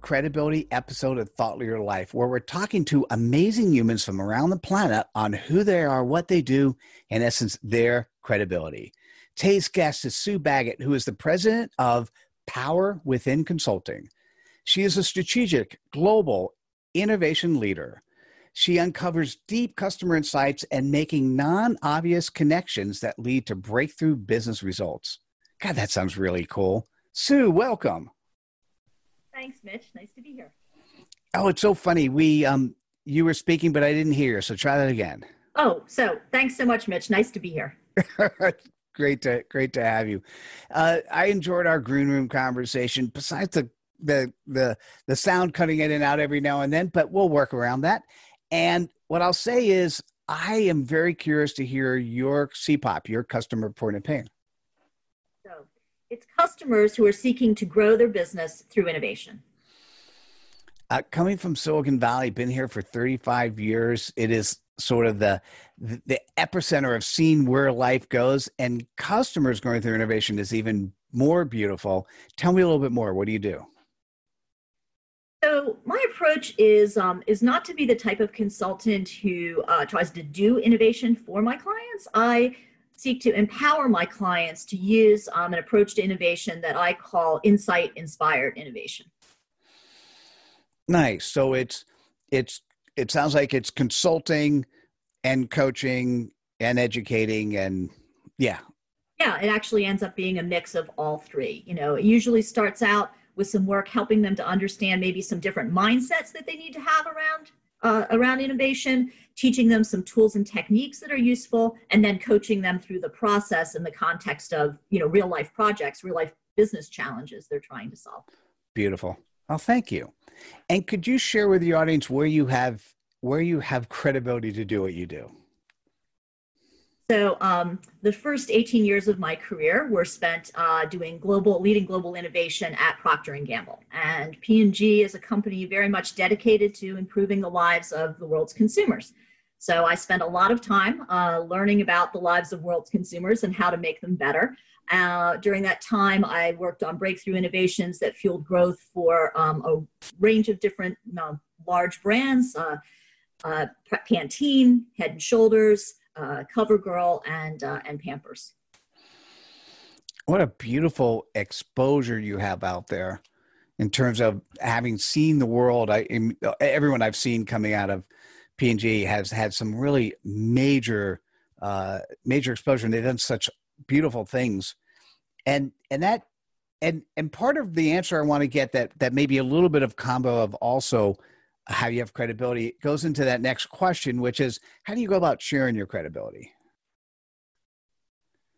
credibility episode of Thought Leader Life, where we're talking to amazing humans from around the planet on who they are, what they do, in essence, their credibility. Today's guest is Sue Baggett, who is the president of Power Within Consulting. She is a strategic, global innovation leader. She uncovers deep customer insights and making non obvious connections that lead to breakthrough business results. God, that sounds really cool. Sue, welcome. Thanks, Mitch. Nice to be here. Oh, it's so funny. We um you were speaking, but I didn't hear. So try that again. Oh, so thanks so much, Mitch. Nice to be here. great to great to have you. Uh, I enjoyed our green room conversation. Besides the the the the sound cutting in and out every now and then, but we'll work around that. And what I'll say is, I am very curious to hear your CPOP, your customer point of pain. It's customers who are seeking to grow their business through innovation. Uh, coming from Silicon Valley, been here for 35 years. It is sort of the the epicenter of seeing where life goes, and customers going through innovation is even more beautiful. Tell me a little bit more. What do you do? So my approach is um, is not to be the type of consultant who uh, tries to do innovation for my clients. I seek to empower my clients to use um, an approach to innovation that I call insight inspired innovation. Nice. So it's it's it sounds like it's consulting and coaching and educating and yeah. Yeah, it actually ends up being a mix of all three. You know, it usually starts out with some work helping them to understand maybe some different mindsets that they need to have around uh, around innovation, teaching them some tools and techniques that are useful, and then coaching them through the process in the context of you know real life projects, real life business challenges they're trying to solve. Beautiful. Well, thank you. And could you share with the audience where you have where you have credibility to do what you do? So um, the first 18 years of my career were spent uh, doing global, leading global innovation at Procter and Gamble, and P&G is a company very much dedicated to improving the lives of the world's consumers. So I spent a lot of time uh, learning about the lives of world's consumers and how to make them better. Uh, during that time, I worked on breakthrough innovations that fueled growth for um, a range of different large brands, uh, uh, Pantene, Head and Shoulders, uh, CoverGirl, and uh, and Pampers. What a beautiful exposure you have out there, in terms of having seen the world. I everyone I've seen coming out of P&G has had some really major uh, major exposure, and they've done such beautiful things, and and that and and part of the answer I want to get that that maybe a little bit of combo of also how you have credibility goes into that next question, which is how do you go about sharing your credibility?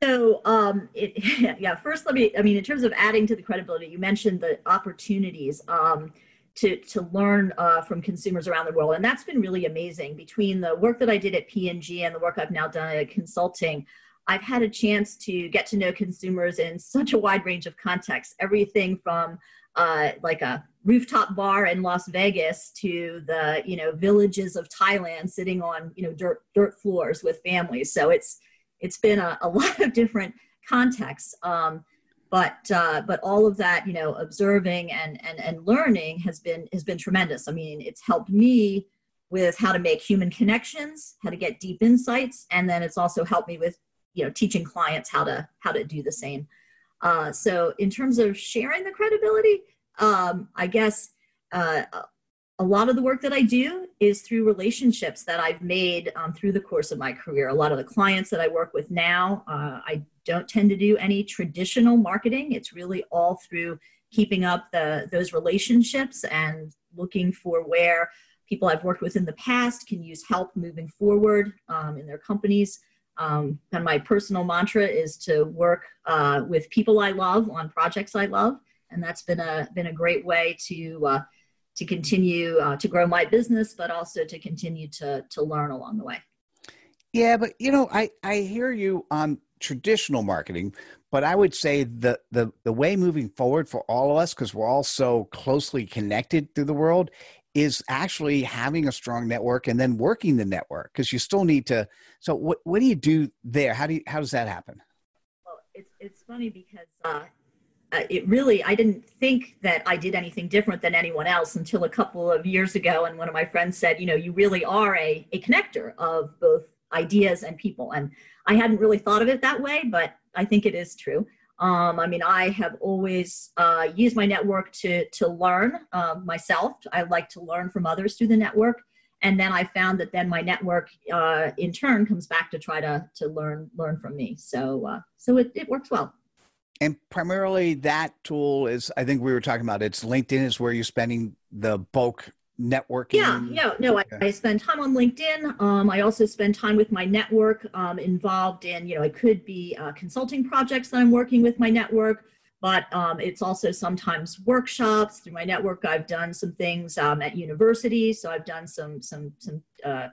So, um, it, yeah, first, let me, I mean, in terms of adding to the credibility, you mentioned the opportunities um, to, to learn uh, from consumers around the world. And that's been really amazing between the work that I did at P&G and the work I've now done at consulting. I've had a chance to get to know consumers in such a wide range of contexts, everything from uh, like a rooftop bar in Las Vegas to the you know villages of Thailand sitting on you know dirt dirt floors with families. So it's it's been a, a lot of different contexts. Um, but uh, but all of that you know observing and and and learning has been has been tremendous i mean it's helped me with how to make human connections how to get deep insights and then it's also helped me with you know teaching clients how to how to do the same uh, so in terms of sharing the credibility um, i guess uh, a lot of the work that I do is through relationships that I've made um, through the course of my career. A lot of the clients that I work with now, uh, I don't tend to do any traditional marketing. It's really all through keeping up the, those relationships and looking for where people I've worked with in the past can use help moving forward um, in their companies. Um, and my personal mantra is to work uh, with people I love on projects I love, and that's been a been a great way to uh, to continue uh, to grow my business, but also to continue to to learn along the way. Yeah, but you know, I I hear you on traditional marketing, but I would say the the the way moving forward for all of us, because we're all so closely connected through the world, is actually having a strong network and then working the network because you still need to. So what what do you do there? How do you, how does that happen? Well, it's it's funny because uh, uh, it really i didn't think that i did anything different than anyone else until a couple of years ago and one of my friends said you know you really are a, a connector of both ideas and people. And i hadn't really thought of it that way but i think it is true. Um, i mean i have always uh, used my network to to learn uh, myself. I like to learn from others through the network. And then i found that then my network uh, in turn comes back to try to to learn learn from me. So uh, so it, it works well. And primarily that tool is i think we were talking about it's linkedin is where you're spending the bulk networking yeah no no I, I spend time on linkedin um, i also spend time with my network um, involved in you know it could be uh, consulting projects that i'm working with my network but um, it's also sometimes workshops through my network i've done some things um, at universities so i've done some some some uh,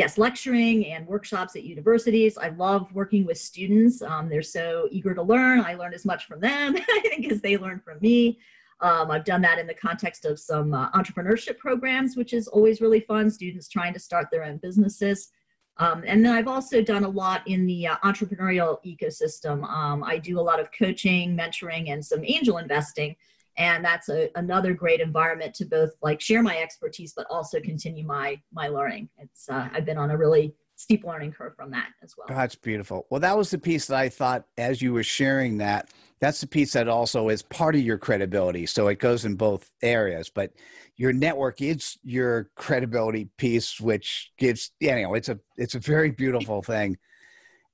guest lecturing and workshops at universities. I love working with students. Um, they're so eager to learn. I learn as much from them, I think, as they learn from me. Um, I've done that in the context of some uh, entrepreneurship programs, which is always really fun, students trying to start their own businesses. Um, and then I've also done a lot in the uh, entrepreneurial ecosystem. Um, I do a lot of coaching, mentoring, and some angel investing and that's a, another great environment to both like share my expertise but also continue my my learning it's uh, i've been on a really steep learning curve from that as well. That's beautiful. Well that was the piece that i thought as you were sharing that that's the piece that also is part of your credibility. So it goes in both areas but your network is your credibility piece which gives you know it's a it's a very beautiful thing.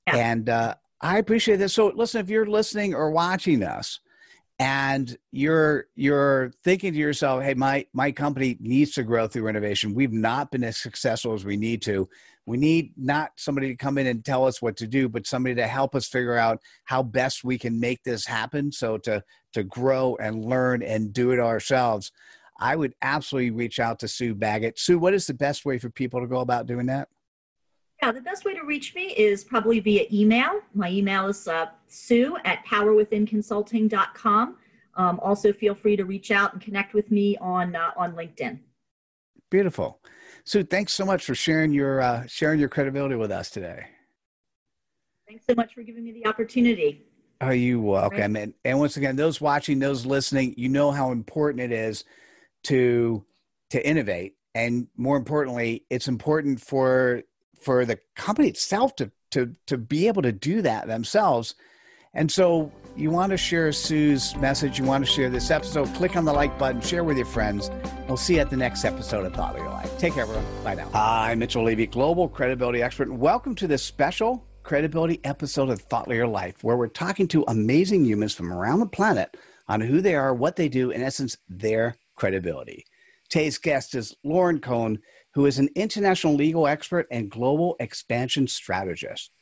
Yeah. and uh, i appreciate this. So listen if you're listening or watching us and you're you're thinking to yourself hey my my company needs to grow through innovation we've not been as successful as we need to we need not somebody to come in and tell us what to do but somebody to help us figure out how best we can make this happen so to to grow and learn and do it ourselves i would absolutely reach out to sue baggett sue what is the best way for people to go about doing that yeah, the best way to reach me is probably via email. My email is uh, sue at powerwithinconsulting.com. Um, also, feel free to reach out and connect with me on uh, on LinkedIn. Beautiful, Sue. Thanks so much for sharing your uh, sharing your credibility with us today. Thanks so much for giving me the opportunity. Are you welcome? Right. And, and once again, those watching, those listening, you know how important it is to to innovate, and more importantly, it's important for for the company itself to to to be able to do that themselves. And so you want to share Sue's message, you want to share this episode, click on the like button, share with your friends. We'll see you at the next episode of Thought Leader Life. Take care, everyone. Bye now. Hi, Mitchell Levy, global credibility expert, and welcome to this special credibility episode of Thought Leader Life, where we're talking to amazing humans from around the planet on who they are, what they do, in essence, their credibility. Today's guest is Lauren Cohen who is an international legal expert and global expansion strategist.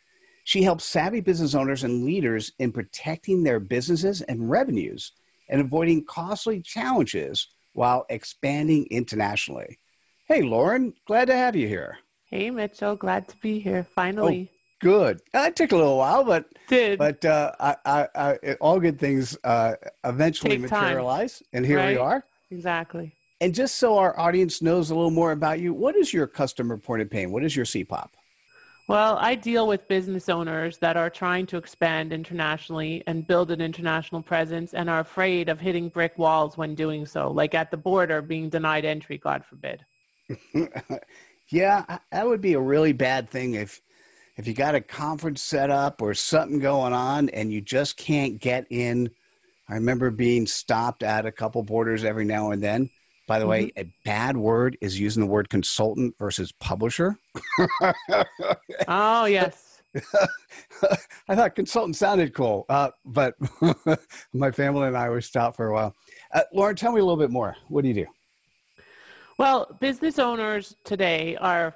She helps savvy business owners and leaders in protecting their businesses and revenues and avoiding costly challenges while expanding internationally. Hey, Lauren, glad to have you here. Hey, Mitchell, glad to be here finally. Oh, good. It took a little while, but did but uh, I, I, I, all good things uh, eventually Take materialize, time. and here right? we are. Exactly. And just so our audience knows a little more about you, what is your customer point of pain? What is your CPOP? Well, I deal with business owners that are trying to expand internationally and build an international presence and are afraid of hitting brick walls when doing so, like at the border being denied entry, God forbid. yeah, that would be a really bad thing if if you got a conference set up or something going on and you just can't get in. I remember being stopped at a couple borders every now and then by the mm-hmm. way, a bad word is using the word consultant versus publisher. oh, yes. I thought consultant sounded cool, uh, but my family and I were stopped for a while. Uh, Lauren, tell me a little bit more. What do you do? Well, business owners today are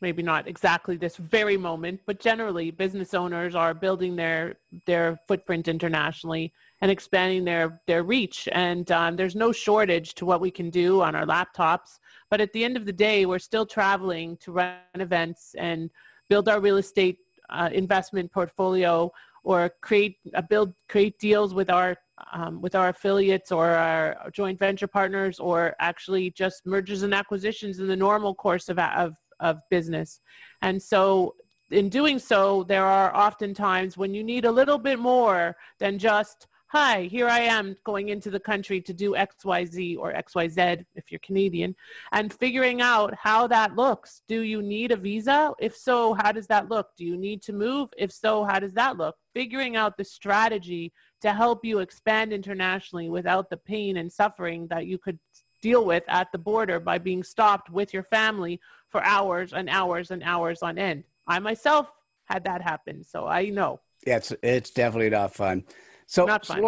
maybe not exactly this very moment, but generally business owners are building their their footprint internationally and expanding their their reach. And um, there's no shortage to what we can do on our laptops. But at the end of the day, we're still traveling to run events and build our real estate uh, investment portfolio or create uh, build create deals with our um, with our affiliates or our joint venture partners or actually just mergers and acquisitions in the normal course of, of of business. And so in doing so, there are often times when you need a little bit more than just, hi, here I am going into the country to do XYZ or XYZ if you're Canadian, and figuring out how that looks. Do you need a visa? If so, how does that look? Do you need to move? If so, how does that look? Figuring out the strategy to help you expand internationally without the pain and suffering that you could deal with at the border by being stopped with your family for hours and hours and hours on end. I myself had that happen, so I know. Yeah, it's it's definitely not fun. So, not fun.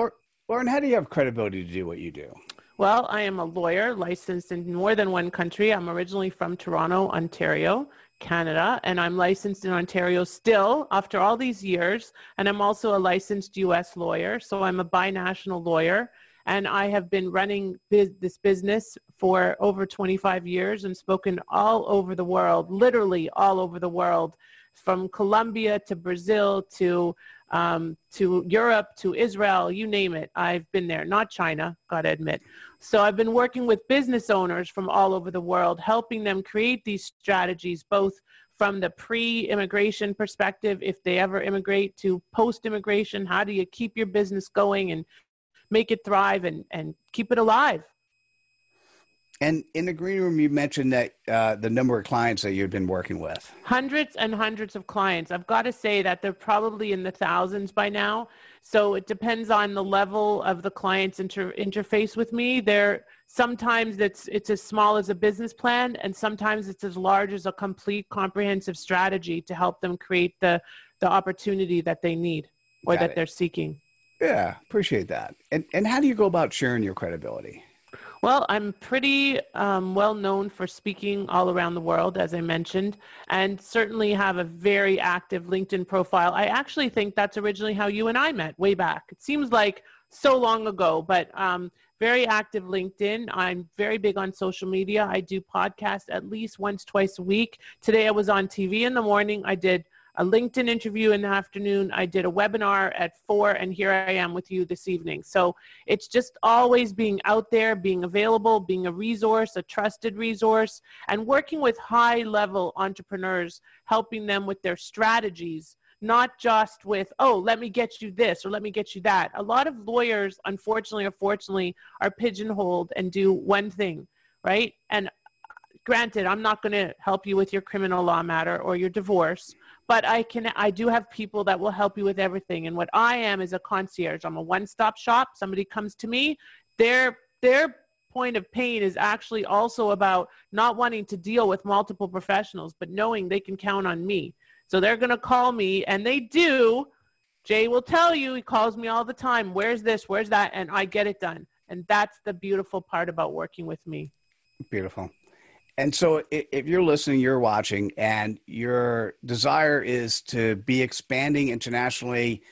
Lauren, how do you have credibility to do what you do? Well, I am a lawyer licensed in more than one country. I'm originally from Toronto, Ontario, Canada, and I'm licensed in Ontario still after all these years. And I'm also a licensed US lawyer. So I'm a binational lawyer and I have been running this business for over 25 years and spoken all over the world, literally all over the world, from Colombia to Brazil to um, to Europe to Israel, you name it. I've been there, not China, gotta admit. So I've been working with business owners from all over the world, helping them create these strategies, both from the pre-immigration perspective, if they ever immigrate, to post-immigration. How do you keep your business going and make it thrive and, and keep it alive. And in the green room, you mentioned that uh, the number of clients that you've been working with. Hundreds and hundreds of clients. I've got to say that they're probably in the thousands by now. So it depends on the level of the client's inter- interface with me. There sometimes it's it's as small as a business plan, and sometimes it's as large as a complete comprehensive strategy to help them create the the opportunity that they need or got that it. they're seeking. Yeah, appreciate that. And and how do you go about sharing your credibility? Well, I'm pretty um, well known for speaking all around the world, as I mentioned, and certainly have a very active LinkedIn profile. I actually think that's originally how you and I met way back. It seems like so long ago, but um, very active LinkedIn. I'm very big on social media. I do podcasts at least once, twice a week. Today I was on TV in the morning. I did a LinkedIn interview in the afternoon. I did a webinar at four, and here I am with you this evening. So it's just always being out there, being available, being a resource, a trusted resource, and working with high level entrepreneurs, helping them with their strategies. Not just with, oh, let me get you this or let me get you that. A lot of lawyers, unfortunately or fortunately, are pigeonholed and do one thing, right? And granted, I'm not going to help you with your criminal law matter or your divorce, but I can I do have people that will help you with everything. And what I am is a concierge. I'm a one-stop shop. Somebody comes to me, their their point of pain is actually also about not wanting to deal with multiple professionals, but knowing they can count on me. So they're going to call me and they do. Jay will tell you, he calls me all the time, where's this, where's that, and I get it done. And that's the beautiful part about working with me. Beautiful. And so, if you're listening, you're watching, and your desire is to be expanding internationally,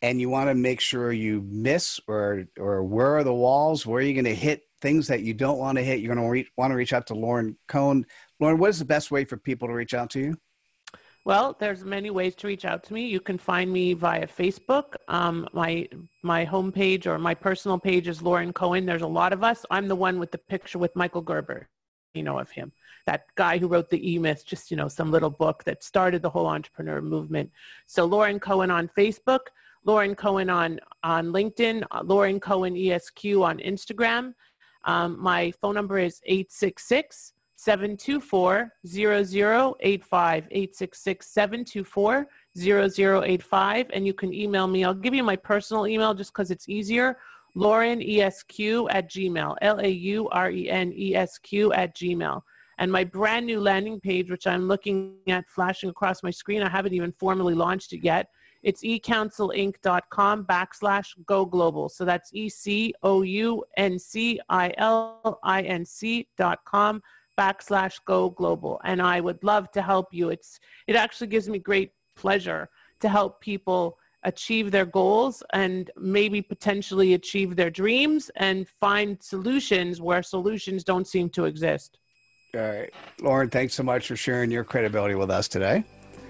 and you want to make sure you miss or or where are the walls? Where are you going to hit things that you don't want to hit? You're going to want to reach out to Lauren Cohen. Lauren, what is the best way for people to reach out to you? Well, there's many ways to reach out to me. You can find me via Facebook. Um, my my homepage or my personal page is Lauren Cohen. There's a lot of us. I'm the one with the picture with Michael Gerber. Know of him. That guy who wrote the E Myth, just you know, some little book that started the whole entrepreneur movement. So Lauren Cohen on Facebook, Lauren Cohen on on LinkedIn, uh, Lauren Cohen ESQ on Instagram. Um, my phone number is 866 724 0085. 866 724 0085. And you can email me. I'll give you my personal email just because it's easier. Lauren ESQ at Gmail. L A U R E N E S Q at Gmail. And my brand new landing page, which I'm looking at flashing across my screen, I haven't even formally launched it yet. It's ecouncilinc.com backslash go global. So that's E C O U N C I L I N C dot com backslash go global. And I would love to help you. It's it actually gives me great pleasure to help people achieve their goals and maybe potentially achieve their dreams and find solutions where solutions don't seem to exist. All right. Lauren, thanks so much for sharing your credibility with us today.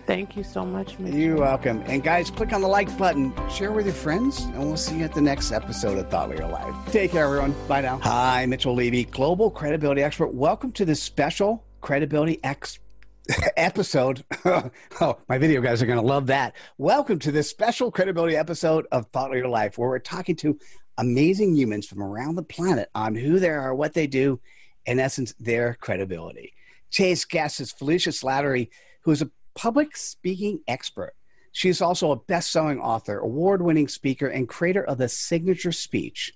Thank you so much, Mitchell. You're welcome. And guys, click on the like button, share with your friends, and we'll see you at the next episode of Thought Leader Life. Take care, everyone. Bye now. Hi, Mitchell Levy, global credibility expert. Welcome to this special credibility X episode. oh, my video guys are going to love that. Welcome to this special credibility episode of Thought Leader Life, where we're talking to amazing humans from around the planet on who they are, what they do, in essence, their credibility. Today's guest is Felicia Slattery, who is a public speaking expert. She is also a best selling author, award winning speaker, and creator of the signature speech.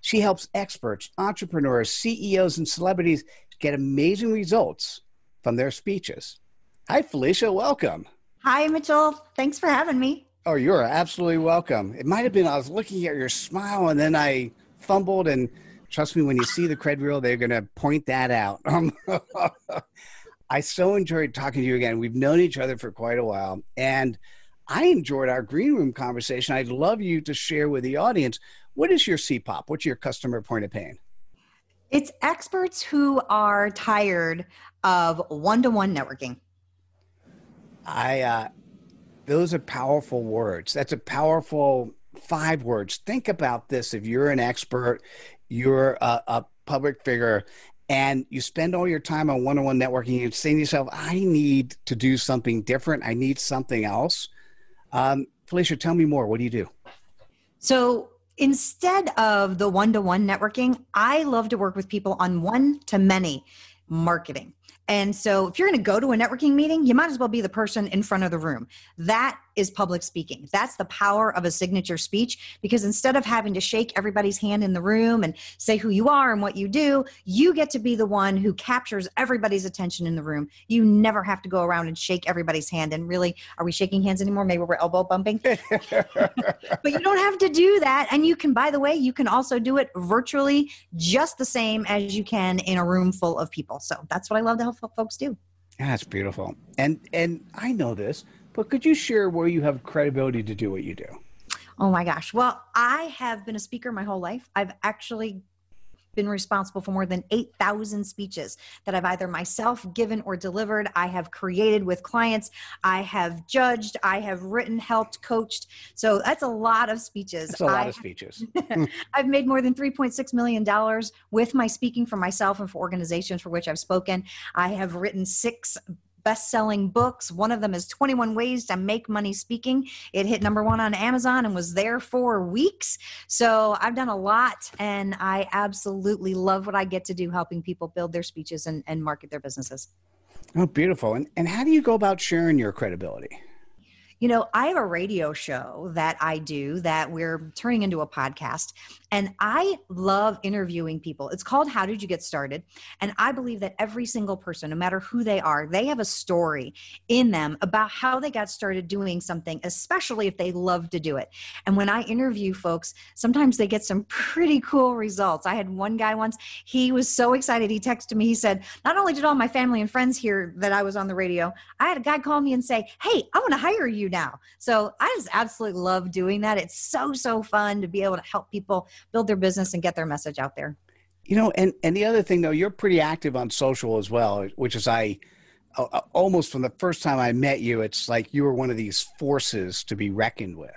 She helps experts, entrepreneurs, CEOs, and celebrities get amazing results from their speeches. Hi, Felicia. Welcome. Hi, Mitchell. Thanks for having me. Oh, you're absolutely welcome. It might have been I was looking at your smile and then I fumbled. And trust me, when you see the cred reel, they're going to point that out. Um, I so enjoyed talking to you again. We've known each other for quite a while, and I enjoyed our green room conversation. I'd love you to share with the audience what is your CPOP? What's your customer point of pain? It's experts who are tired of one to one networking. I, uh, those are powerful words. That's a powerful five words. Think about this. If you're an expert, you're a, a public figure, and you spend all your time on one-on-one networking you're saying to yourself i need to do something different i need something else um, felicia tell me more what do you do so instead of the one-to-one networking i love to work with people on one-to-many marketing and so if you're going to go to a networking meeting, you might as well be the person in front of the room. That is public speaking. That's the power of a signature speech because instead of having to shake everybody's hand in the room and say who you are and what you do, you get to be the one who captures everybody's attention in the room. You never have to go around and shake everybody's hand. And really, are we shaking hands anymore? Maybe we're elbow bumping. but you don't have to do that. And you can, by the way, you can also do it virtually just the same as you can in a room full of people. So that's what I love to help folks do. That's beautiful. And and I know this, but could you share where you have credibility to do what you do? Oh my gosh. Well, I have been a speaker my whole life. I've actually been responsible for more than 8,000 speeches that I've either myself given or delivered. I have created with clients. I have judged. I have written, helped, coached. So that's a lot of speeches. That's a lot I, of speeches. I've made more than $3.6 million with my speaking for myself and for organizations for which I've spoken. I have written six best selling books. One of them is 21 Ways to Make Money Speaking. It hit number one on Amazon and was there for weeks. So I've done a lot and I absolutely love what I get to do helping people build their speeches and, and market their businesses. Oh, beautiful. And, and how do you go about sharing your credibility? You know, I have a radio show that I do that we're turning into a podcast. And I love interviewing people. It's called How Did You Get Started? And I believe that every single person, no matter who they are, they have a story in them about how they got started doing something, especially if they love to do it. And when I interview folks, sometimes they get some pretty cool results. I had one guy once, he was so excited. He texted me, he said, Not only did all my family and friends hear that I was on the radio, I had a guy call me and say, Hey, I want to hire you now. So I just absolutely love doing that. It's so, so fun to be able to help people build their business and get their message out there. You know, and and the other thing though, you're pretty active on social as well, which is I almost from the first time I met you, it's like you were one of these forces to be reckoned with.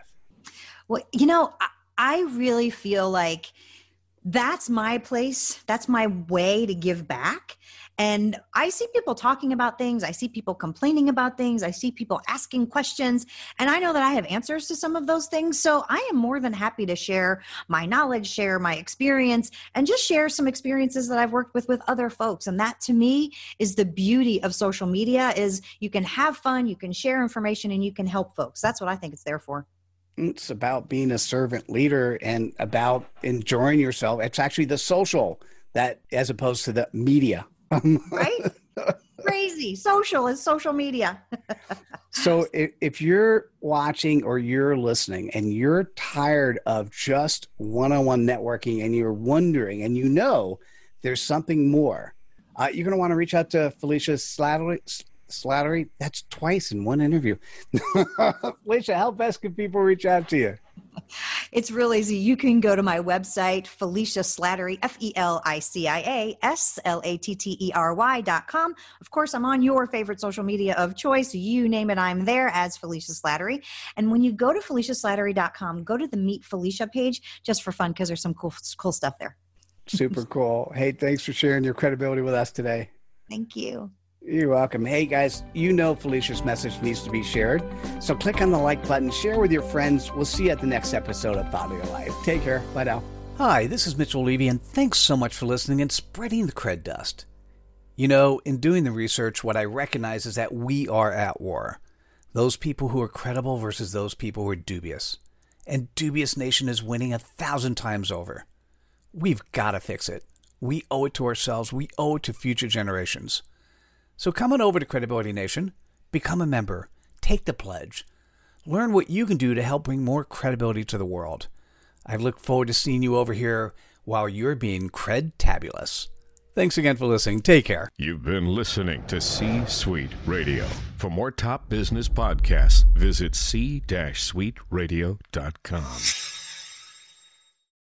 Well, you know, I really feel like that's my place. That's my way to give back. And I see people talking about things. I see people complaining about things. I see people asking questions. And I know that I have answers to some of those things. So I am more than happy to share my knowledge, share my experience, and just share some experiences that I've worked with with other folks. And that to me is the beauty of social media is you can have fun, you can share information, and you can help folks. That's what I think it's there for it's about being a servant leader and about enjoying yourself. It's actually the social that, as opposed to the media. Right? Crazy. Social is social media. so if, if you're watching or you're listening and you're tired of just one-on-one networking and you're wondering and you know there's something more, uh, you're going to want to reach out to Felicia Slattery, Slattery. That's twice in one interview. Felicia, how best can people reach out to you? It's real easy. You can go to my website, Felicia Slattery, F E L I C I A S L A T T E R Y dot com. Of course, I'm on your favorite social media of choice. You name it, I'm there as Felicia Slattery. And when you go to FeliciaSlattery.com, go to the Meet Felicia page just for fun because there's some cool, cool stuff there. Super cool. Hey, thanks for sharing your credibility with us today. Thank you. You're welcome. Hey guys, you know Felicia's message needs to be shared. So click on the like button, share with your friends. We'll see you at the next episode of Thought of Your Life. Take care. Bye now. Hi, this is Mitchell Levy, and thanks so much for listening and spreading the cred dust. You know, in doing the research, what I recognize is that we are at war. Those people who are credible versus those people who are dubious. And Dubious Nation is winning a thousand times over. We've got to fix it. We owe it to ourselves, we owe it to future generations. So come on over to Credibility Nation, become a member, take the pledge, learn what you can do to help bring more credibility to the world. I look forward to seeing you over here while you're being cred-tabulous. Thanks again for listening. Take care. You've been listening to C Suite Radio. For more top business podcasts, visit c-suiteradio.com.